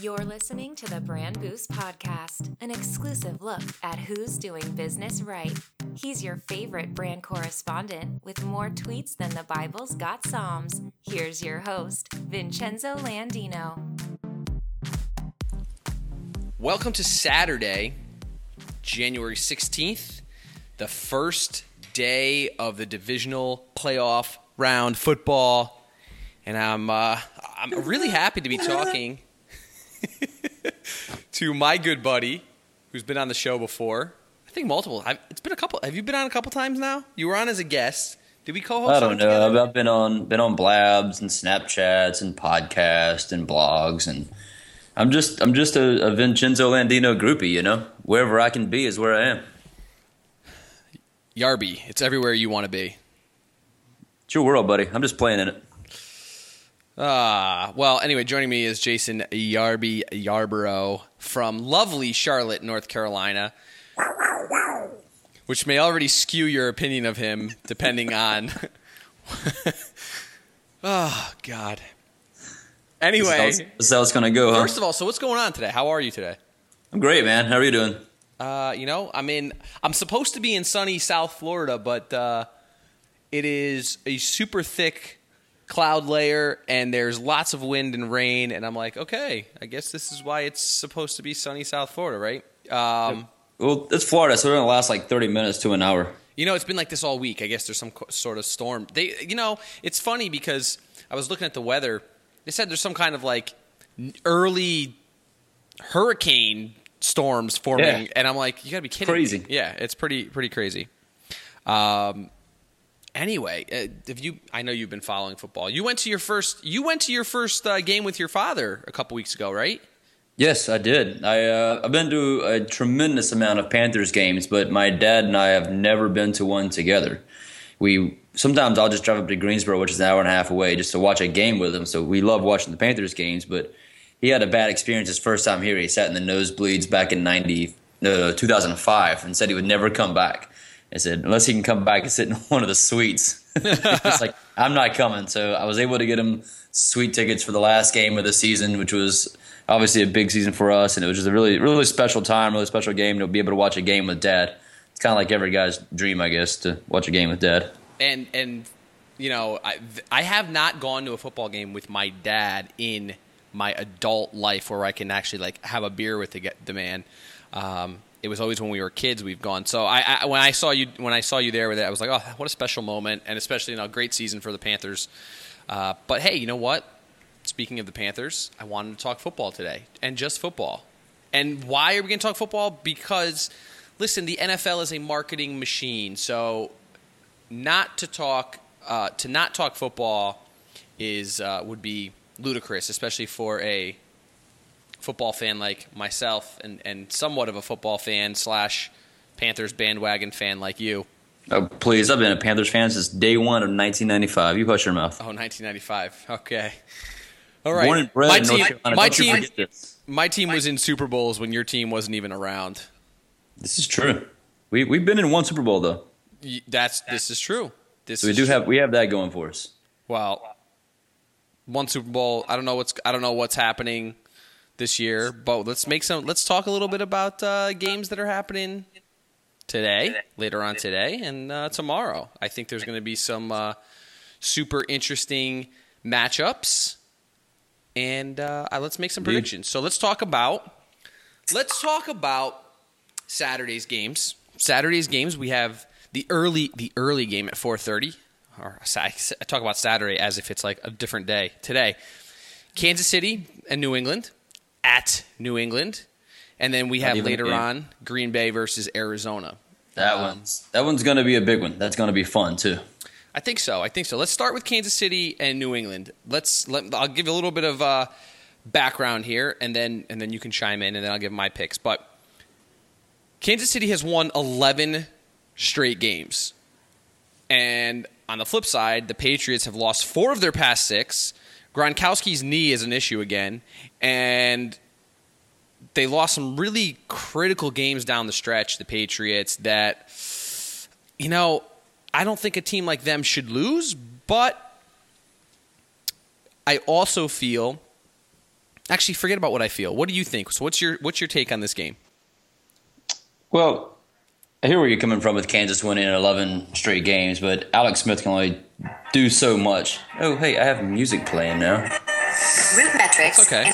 You're listening to the Brand Boost Podcast, an exclusive look at who's doing business right. He's your favorite brand correspondent with more tweets than the Bible's got Psalms. Here's your host, Vincenzo Landino. Welcome to Saturday, January 16th, the first day of the divisional playoff round football. And I'm, uh, I'm really happy to be talking to my good buddy who's been on the show before. I think multiple. I've, it's been a couple. Have you been on a couple times now? You were on as a guest. Did we co-host? I don't know. Together? I've been on been on Blabs and Snapchats and podcasts and blogs and I'm just I'm just a, a Vincenzo Landino groupie. You know, wherever I can be is where I am. Yarby, it's everywhere you want to be. It's your world, buddy. I'm just playing in it. Ah, well, anyway, joining me is Jason Yarby Yarborough from lovely Charlotte, North Carolina, which may already skew your opinion of him depending on. oh, God. Anyway, this is how it's going to go, huh? First of all, so what's going on today? How are you today? I'm great, man. How are you doing? Uh, you know, I mean, I'm supposed to be in sunny South Florida, but uh, it is a super thick cloud layer and there's lots of wind and rain and i'm like okay i guess this is why it's supposed to be sunny south florida right? Um, well it's florida so it's going to last like 30 minutes to an hour. You know it's been like this all week. I guess there's some sort of storm. They you know it's funny because i was looking at the weather. They said there's some kind of like early hurricane storms forming yeah. and i'm like you gotta be kidding crazy. Me. yeah it's pretty pretty crazy. Um, anyway, uh, if you, I know you've been following football. You went to your first, you went to your first uh, game with your father a couple weeks ago, right? Yes, I did. I uh, I've been to a tremendous amount of Panthers games, but my dad and I have never been to one together. We sometimes I'll just drive up to Greensboro, which is an hour and a half away, just to watch a game with him. So we love watching the Panthers games, but he had a bad experience his first time here. He sat in the nosebleeds back in 90, uh, 2005 and said he would never come back. I said, unless he can come back and sit in one of the suites. it's like, I'm not coming. So I was able to get him suite tickets for the last game of the season, which was obviously a big season for us. And it was just a really, really special time, really special game to be able to watch a game with dad. It's kind of like every guy's dream, I guess, to watch a game with dad. And, and, you know, I, I have not gone to a football game with my dad in my adult life where I can actually like have a beer with the, the man. Um, it was always when we were kids we've gone. So I, I, when I saw you when I saw you there with it, I was like, oh, what a special moment, and especially you know, great season for the Panthers. Uh, but hey, you know what? Speaking of the Panthers, I wanted to talk football today, and just football. And why are we going to talk football? Because listen, the NFL is a marketing machine. So not to talk uh, to not talk football is uh, would be ludicrous, especially for a football fan like myself and, and somewhat of a football fan slash Panthers bandwagon fan like you. Oh, please. I've been a Panthers fan since day one of 1995. You hush your mouth. Oh, 1995. Okay. All right. Born and bred my in team, North my team, my team was in Super Bowls when your team wasn't even around. This is true. We, we've been in one Super Bowl, though. That's This is true. This so we do true. have we have that going for us. Well, one Super Bowl. I don't know what's I don't know what's happening this year. But let's make some. Let's talk a little bit about uh, games that are happening today, later on today, and uh, tomorrow. I think there's going to be some uh, super interesting matchups, and uh, let's make some predictions. So let's talk about let's talk about Saturday's games. Saturday's games we have the early the early game at 4:30. Or I talk about Saturday as if it's like a different day today. Kansas City and New England at New England, and then we have later on Green Bay versus Arizona. That um, one's that one's going to be a big one. That's going to be fun too. I think so. I think so. Let's start with Kansas City and New England. Let's let I'll give a little bit of uh, background here, and then and then you can chime in, and then I'll give my picks. But Kansas City has won eleven straight games, and on the flip side, the Patriots have lost four of their past six. Gronkowski's knee is an issue again, and they lost some really critical games down the stretch. The Patriots that, you know, I don't think a team like them should lose, but I also feel Actually, forget about what I feel. What do you think? So, what's your what's your take on this game? Well, I hear where you're coming from with Kansas winning 11 straight games, but Alex Smith can only do so much. Oh, hey, I have music playing now. Root metrics. It's okay.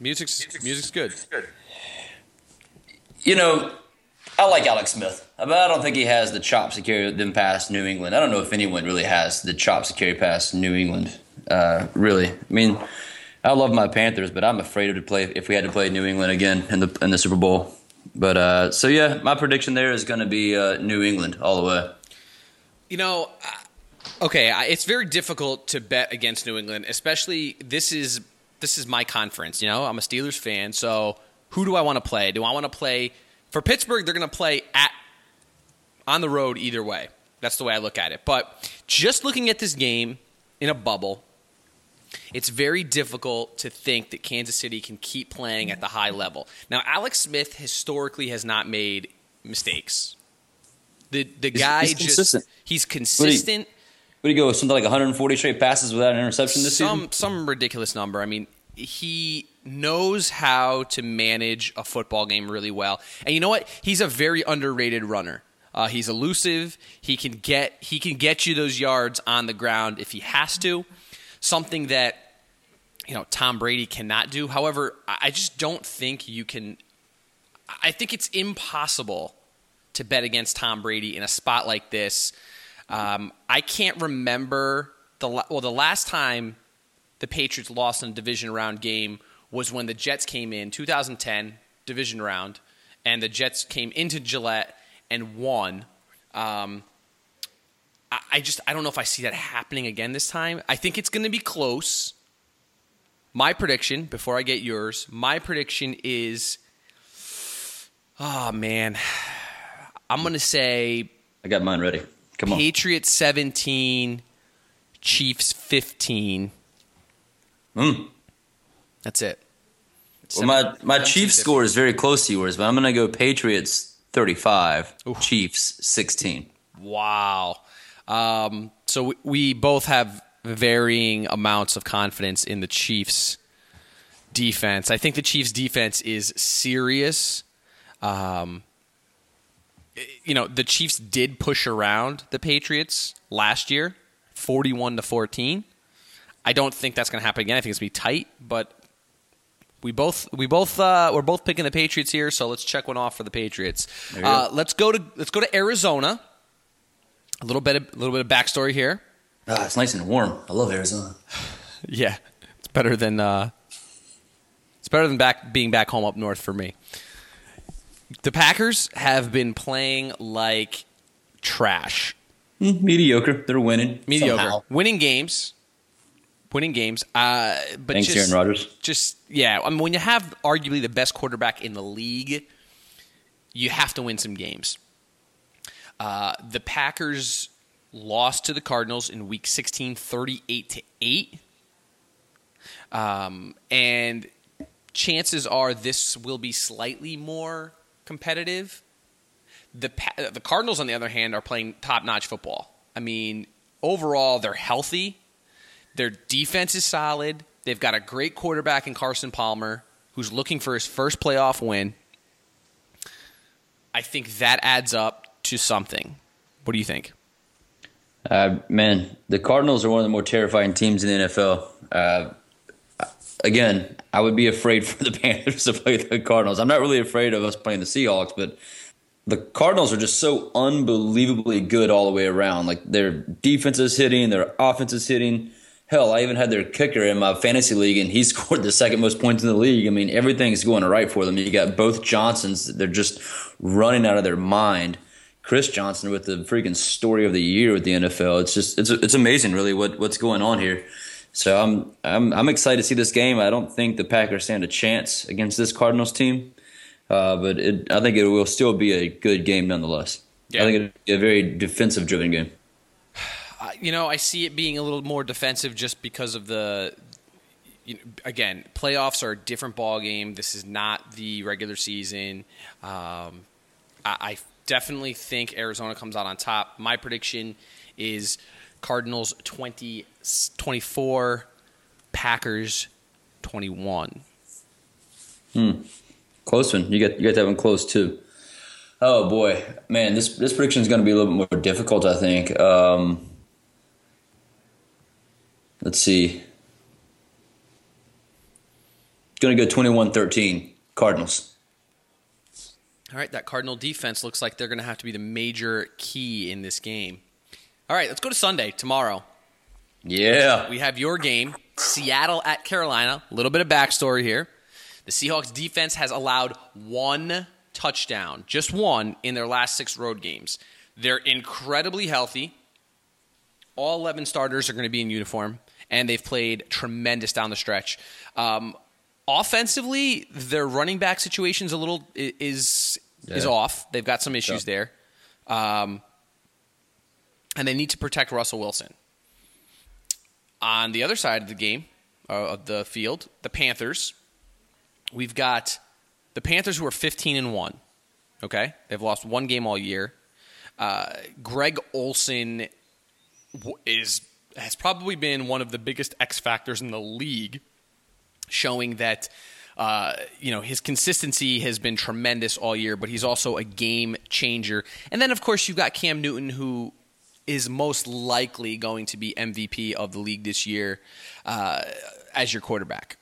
Music's music's good. You know, I like Alex Smith, but I don't think he has the chops to carry them past New England. I don't know if anyone really has the chops to carry past New England. Uh, really, I mean, I love my Panthers, but I'm afraid to play if we had to play New England again in the in the Super Bowl. But uh, so yeah, my prediction there is going to be uh, New England all the way. You know, uh, okay, it's very difficult to bet against New England, especially this is this is my conference. You know, I'm a Steelers fan, so who do I want to play? Do I want to play for Pittsburgh? They're going to play at on the road either way. That's the way I look at it. But just looking at this game in a bubble, it's very difficult to think that Kansas City can keep playing at the high level. Now, Alex Smith historically has not made mistakes. The the guy he's just consistent. he's consistent. What do you go? Something like 140 straight passes without an interception this some season. some ridiculous number. I mean, he knows how to manage a football game really well. And you know what? He's a very underrated runner. Uh, he's elusive. He can get he can get you those yards on the ground if he has to. Something that you know Tom Brady cannot do. However, I I just don't think you can. I think it's impossible to bet against Tom Brady in a spot like this. Um, I can't remember the well the last time the Patriots lost in a division round game was when the Jets came in 2010 division round, and the Jets came into Gillette and won. Um, I, I just I don't know if I see that happening again this time. I think it's going to be close. My prediction, before I get yours, my prediction is, oh man, I'm to say I got mine ready. Come on. Patriots 17, Chiefs 15. Mm. That's it. Well, my my 17, Chiefs score is very close to yours, but I'm going to go Patriots 35, Oof. Chiefs 16. Wow. Um, so we, we both have varying amounts of confidence in the Chiefs defense. I think the Chiefs defense is serious. Um, you know, the Chiefs did push around the Patriots last year, 41 to 14. I don't think that's going to happen again. I think it's going to be tight, but we both we both uh, we're both picking the Patriots here, so let's check one off for the Patriots. Uh, let's go to let's go to Arizona. A little bit a little bit of backstory here. Ah, it's nice and warm. I love Arizona. Yeah, it's better than uh, it's better than back being back home up north for me. The Packers have been playing like trash, Mm, mediocre. They're winning. mediocre, somehow. winning games, winning games. Uh, but Thanks, just, Aaron Rodgers. Just yeah, I mean, when you have arguably the best quarterback in the league, you have to win some games. Uh, the Packers lost to the Cardinals in Week 16, 38 to eight. Um, and chances are this will be slightly more competitive. The the Cardinals, on the other hand, are playing top notch football. I mean, overall, they're healthy. Their defense is solid. They've got a great quarterback in Carson Palmer, who's looking for his first playoff win. I think that adds up to something. What do you think? Uh, man, the Cardinals are one of the more terrifying teams in the NFL. Uh, again, I would be afraid for the Panthers to play the Cardinals. I'm not really afraid of us playing the Seahawks, but the Cardinals are just so unbelievably good all the way around. Like their defense is hitting, their offense is hitting. Hell, I even had their kicker in my fantasy league, and he scored the second most points in the league. I mean, everything's going right for them. You got both Johnsons; they're just running out of their mind. Chris Johnson with the freaking story of the year with the NFL. It's just it's it's amazing, really, what what's going on here. So I'm I'm I'm excited to see this game. I don't think the Packers stand a chance against this Cardinals team, uh, but it, I think it will still be a good game nonetheless. Yeah. I think it'll be a very defensive driven game. You know, I see it being a little more defensive just because of the. You know, again, playoffs are a different ball game. This is not the regular season. Um, I, I definitely think Arizona comes out on top. My prediction is Cardinals 20, 24, Packers 21. Hmm. Close one. You got you get that one close too. Oh boy, man, this this prediction is going to be a little bit more difficult. I think. Um, let's see. Going to go 21-13 Cardinals. All right, that Cardinal defense looks like they're going to have to be the major key in this game. All right, let's go to Sunday tomorrow. Yeah. We have your game, Seattle at Carolina. A little bit of backstory here. The Seahawks defense has allowed one touchdown, just one, in their last six road games. They're incredibly healthy. All 11 starters are going to be in uniform, and they've played tremendous down the stretch. Um, offensively, their running back situation's a little is is off. They've got some issues Yeah. there, um, and they need to protect Russell Wilson. On the other side of the game, uh, of the field, the Panthers. We've got the Panthers who are 15 and one. Okay, they've lost one game all year. Uh, Greg Olsen is has probably been one of the biggest X factors in the league, showing that uh, you know his consistency has been tremendous all year, but he's also a game changer. And then of course you've got Cam Newton who is most likely going to be MVP of the league this year uh, as your quarterback.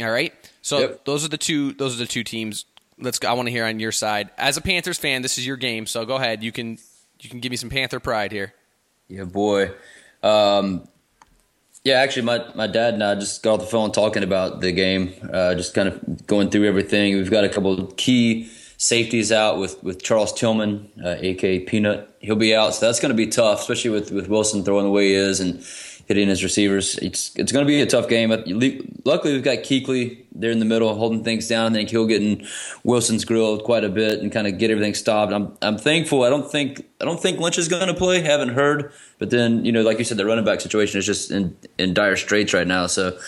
All right, so Yep. those are the two. Those are the two teams. Let's. Go, I want to hear on your side as a Panthers fan. This is your game, so go ahead. You can you can give me some Panther pride here. Yeah, boy. Um, yeah, actually, my, my dad and I just got off the phone talking about the game, uh, just kind of going through everything. We've got a couple of key safeties out with, with Charles Tillman, uh, aka Peanut. He'll be out, so that's going to be tough, especially with, with Wilson throwing the way he is and hitting his receivers. It's it's going to be a tough game. Luckily, we've got Kuechly there in the middle holding things down. I think he'll get in Wilson's grill quite a bit and kind of get everything stopped. I'm I'm thankful. I don't think I don't think Lynch is going to play. Haven't heard, but then you know, like you said, the running back situation is just in in dire straits right now. So,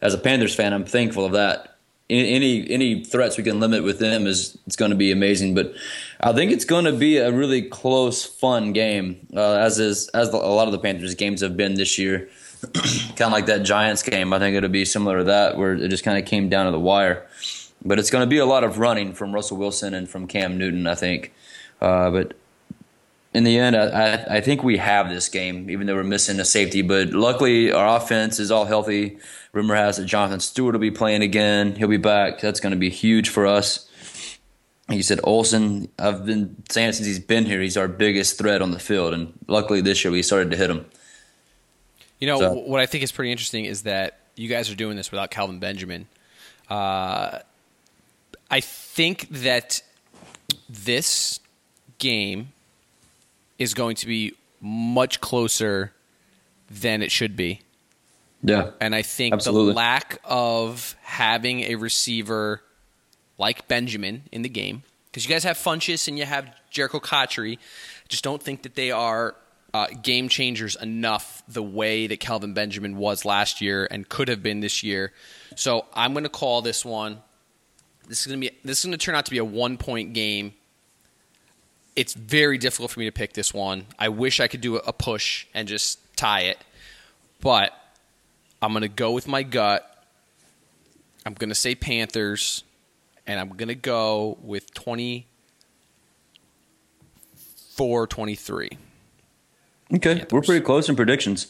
as a Panthers fan, I'm thankful of that. Any any, threats we can limit with them is it's going to be amazing. But I think it's going to be a really close, fun game, uh, as is as a lot of the Panthers games have been this year. kind of like that Giants game. I think it'll be similar to that, where it just kind of came down to the wire. But it's going to be a lot of running from Russell Wilson and from Cam Newton, I think. Uh, but in the end, I, I, I think we have this game, even though we're missing a safety. But luckily, our offense is all healthy. Rumor has it Jonathan Stewart will be playing again. He'll be back. That's going to be huge for us. He said Olsen. I've been saying it since he's been here. He's our biggest threat on the field, and luckily this year we started to hit him. You know So- what I think is pretty interesting is that you guys are doing this without Kelvin Benjamin. Uh, I think that this game is going to be much closer than it should be. Yeah, And I think Absolutely. the lack of having a receiver like Benjamin in the game, because you guys have Funchess and you have Jerricho Cotchery, just don't think that they are uh, game changers enough the way that Kelvin Benjamin was last year and could have been this year. So I'm going to call this one. This is going to be. This is going to turn out to be a one point game. It's very difficult for me to pick this one. I wish I could do a- a push and just tie it, but I'm going to go with my gut. I'm going to say Panthers, and I'm going to go with 24 23. Okay, we're pretty close in predictions.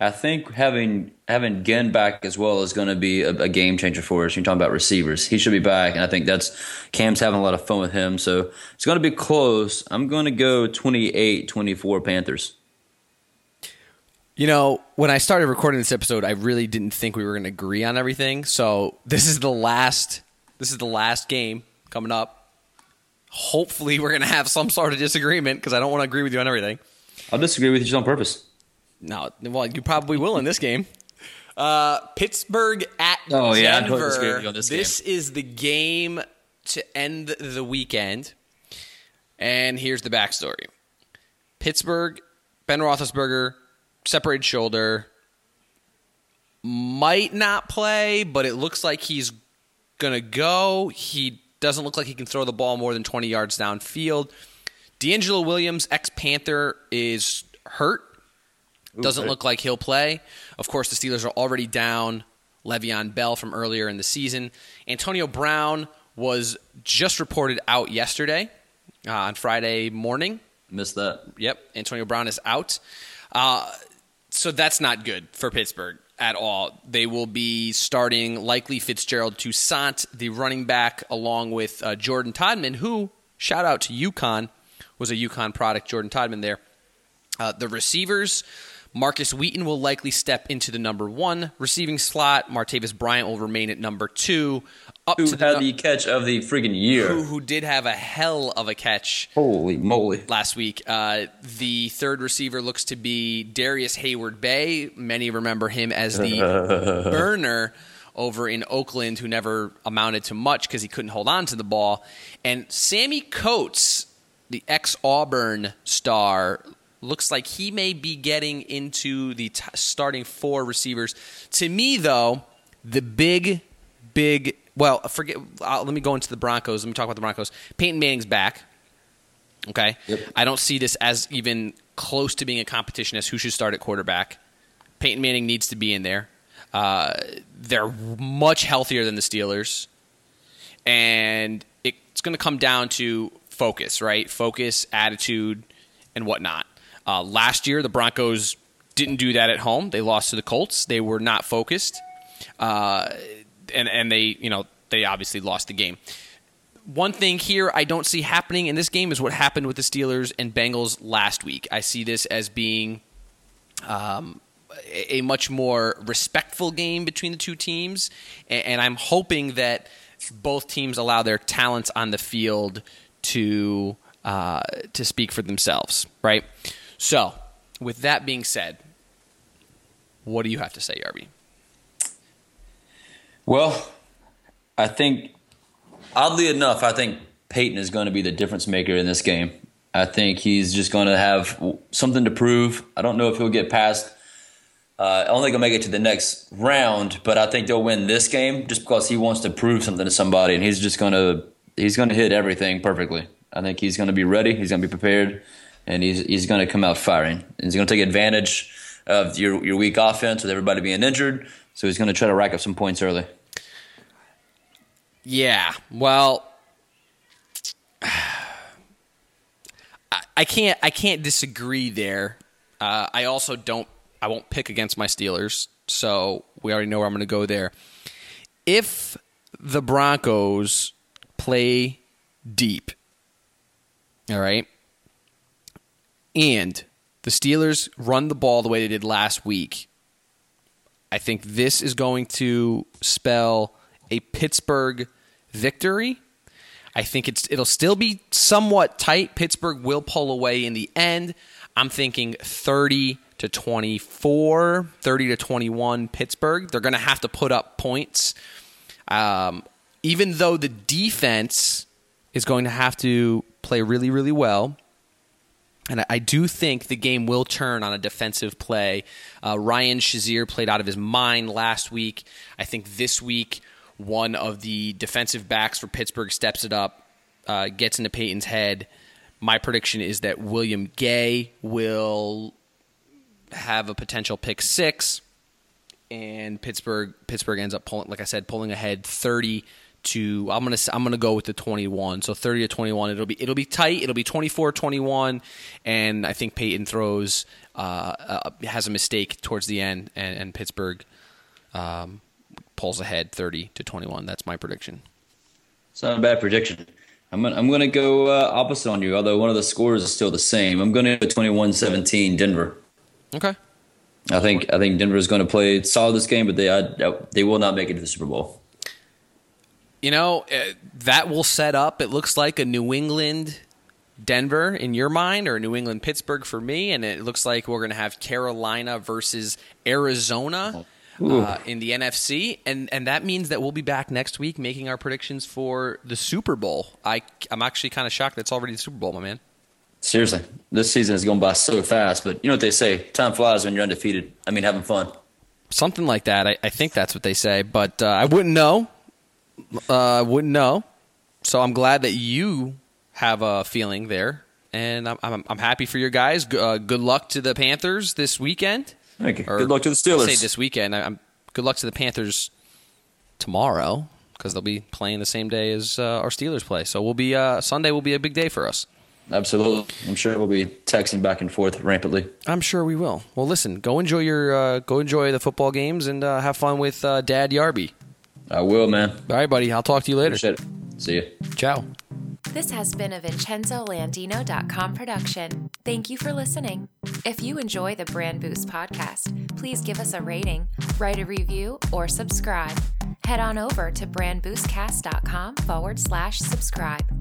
I think having having Ginn back as well is going to be a, a game changer for us. You're talking about receivers; he should be back, and I think that's Cam's having a lot of fun with him. So it's going to be close. I'm going to go 28-24 Panthers. You know, when I started recording this episode, I really didn't think we were going to agree on everything. So this is the last. This is the last game coming up. Hopefully, we're going to have some sort of disagreement because I don't want to agree with you on everything. I'll disagree with you just on purpose. No, well, you probably will in this game. Uh, Pittsburgh at Oh, yeah, Denver. disagree with you on this this is the game to end the weekend. And here's the backstory: Pittsburgh, Ben Roethlisberger, separated shoulder, might not play, but it looks like he's gonna go. He doesn't look like he can throw the ball more than 20 yards downfield. DeAngelo Williams, ex Panther, is hurt. Doesn't okay. look like he'll play. Of course, the Steelers are already down Le'Veon Bell from earlier in the season. Antonio Brown was just reported out yesterday uh, on Friday morning. Missed that. Yep, Antonio Brown is out. Uh, so that's not good for Pittsburgh at all. They will be starting likely Fitzgerald Toussaint, the running back, along with uh, Jordan Todman, who, shout out to UConn, was a UConn product, Jordan Todman there. Uh, the receivers, Markus Wheaton will likely step into the number one receiving slot. Martavis Bryant will remain at number two. Up who to had the, the catch of the freaking year? Who, who, did have a hell of a catch? Holy moly! Last week, uh, the third receiver looks to be Darrius Heyward-Bey. Many remember him as the burner over in Oakland, who never amounted to much because he couldn't hold on to the ball. And Sammie Coates, the ex Auburn star, looks like he may be getting into the t- starting four receivers. To me, though, the big, big well, forget. Uh, let me go into the Broncos. Let me talk about the Broncos. Peyton Manning's back. Okay, yep. I don't see this as even close to being a competition as who should start at quarterback. Peyton Manning needs to be in there. Uh, they're much healthier than the Steelers, and it's going to come down to focus, right? Focus, attitude, and whatnot. Uh, last year, the Broncos didn't do that at home. They lost to the Colts. They were not focused, uh, and and they you know they obviously lost the game. One thing here I don't see happening in this game is what happened with the Steelers and Bengals last week. I see this as being um, a much more respectful game between the two teams, and I'm hoping that both teams allow their talents on the field to uh, to speak for themselves, right? So, with that being said, what do you have to say, Yarby? Well, I think, oddly enough, I think Peyton is going to be the difference maker in this game. I think he's just going to have something to prove. I don't know if he'll get past. Uh, I don't think he'll make it to the next round, but I think they'll win this game just because he wants to prove something to somebody, and he's just going to he's going to hit everything perfectly. I think he's going to be ready. He's going to be prepared and he's he's going to come out firing. He's going to take advantage of your your weak offense with everybody being injured. So he's going to try to rack up some points early. Yeah, well, I can't I can't disagree there. Uh, I also don't I won't pick against my Steelers, so we already know where I'm going to go there. If the Broncos play deep, all right, and the Steelers run the ball the way they did last week, I think this is going to spell a Pittsburgh victory. I think it's it'll still be somewhat tight. Pittsburgh will pull away in the end. I'm thinking 30 to 24, 30 to 21 Pittsburgh. They're going to have to put up points. Um, even though the defense is going to have to play really, really well. And I do think the game will turn on a defensive play. Uh, Ryan Shazier played out of his mind last week. I think this week, one of the defensive backs for Pittsburgh steps it up, uh, gets into Peyton's head. My prediction is that William Gay will have a potential pick six, and Pittsburgh Pittsburgh ends up pulling, like I said, pulling ahead thirty to I'm gonna I'm gonna go with the 21. So 30 to 21. It'll be it'll be tight. It'll be 24-21, and I think Peyton throws uh, uh, has a mistake towards the end, and, and Pittsburgh um, pulls ahead 30 to 21. That's my prediction. It's not a bad prediction. I'm gonna, I'm going to go uh, opposite on you, although one of the scores is still the same. I'm going to go 21-17 Denver. Okay. I think I think Denver is going to play solid this game, but they I, they will not make it to the Super Bowl you know, uh, that will set up, it looks like a New England Denver in your mind or New England Pittsburgh for me. And it looks like we're going to have Carolina versus Arizona. Uh, in the NFC, and and that means that we'll be back next week making our predictions for the Super Bowl. I I'm actually kind of shocked that's already the Super Bowl, my man. Seriously, this season is going by so fast, but you know what they say: time flies when you're undefeated. I mean, having fun. Something like that. I, I think that's what they say, but uh, I wouldn't know uh, wouldn't know. So I'm glad that you have a feeling there, and I'm I'm, I'm happy for your guys. Uh, good luck to the Panthers this weekend. Thank you. Or, good luck to the Steelers. I say this weekend. I, am good luck to the Panthers tomorrow because they'll be playing the same day as uh, our Steelers play. So we'll be uh, Sunday will be a big day for us. Absolutely. I'm sure we'll be texting back and forth rampantly. I'm sure we will. Well, listen, go enjoy your uh, go enjoy the football games and uh, have fun with uh, Dad Yarby. I will, man. All right, buddy. I'll talk to you later. Appreciate it. See you. Ciao. This has been a VincenzoLandino.com production. Thank you for listening. If you enjoy the Brand Boost podcast, please give us a rating, write a review, or subscribe. Head on over to brandboostcast.com forward slash subscribe.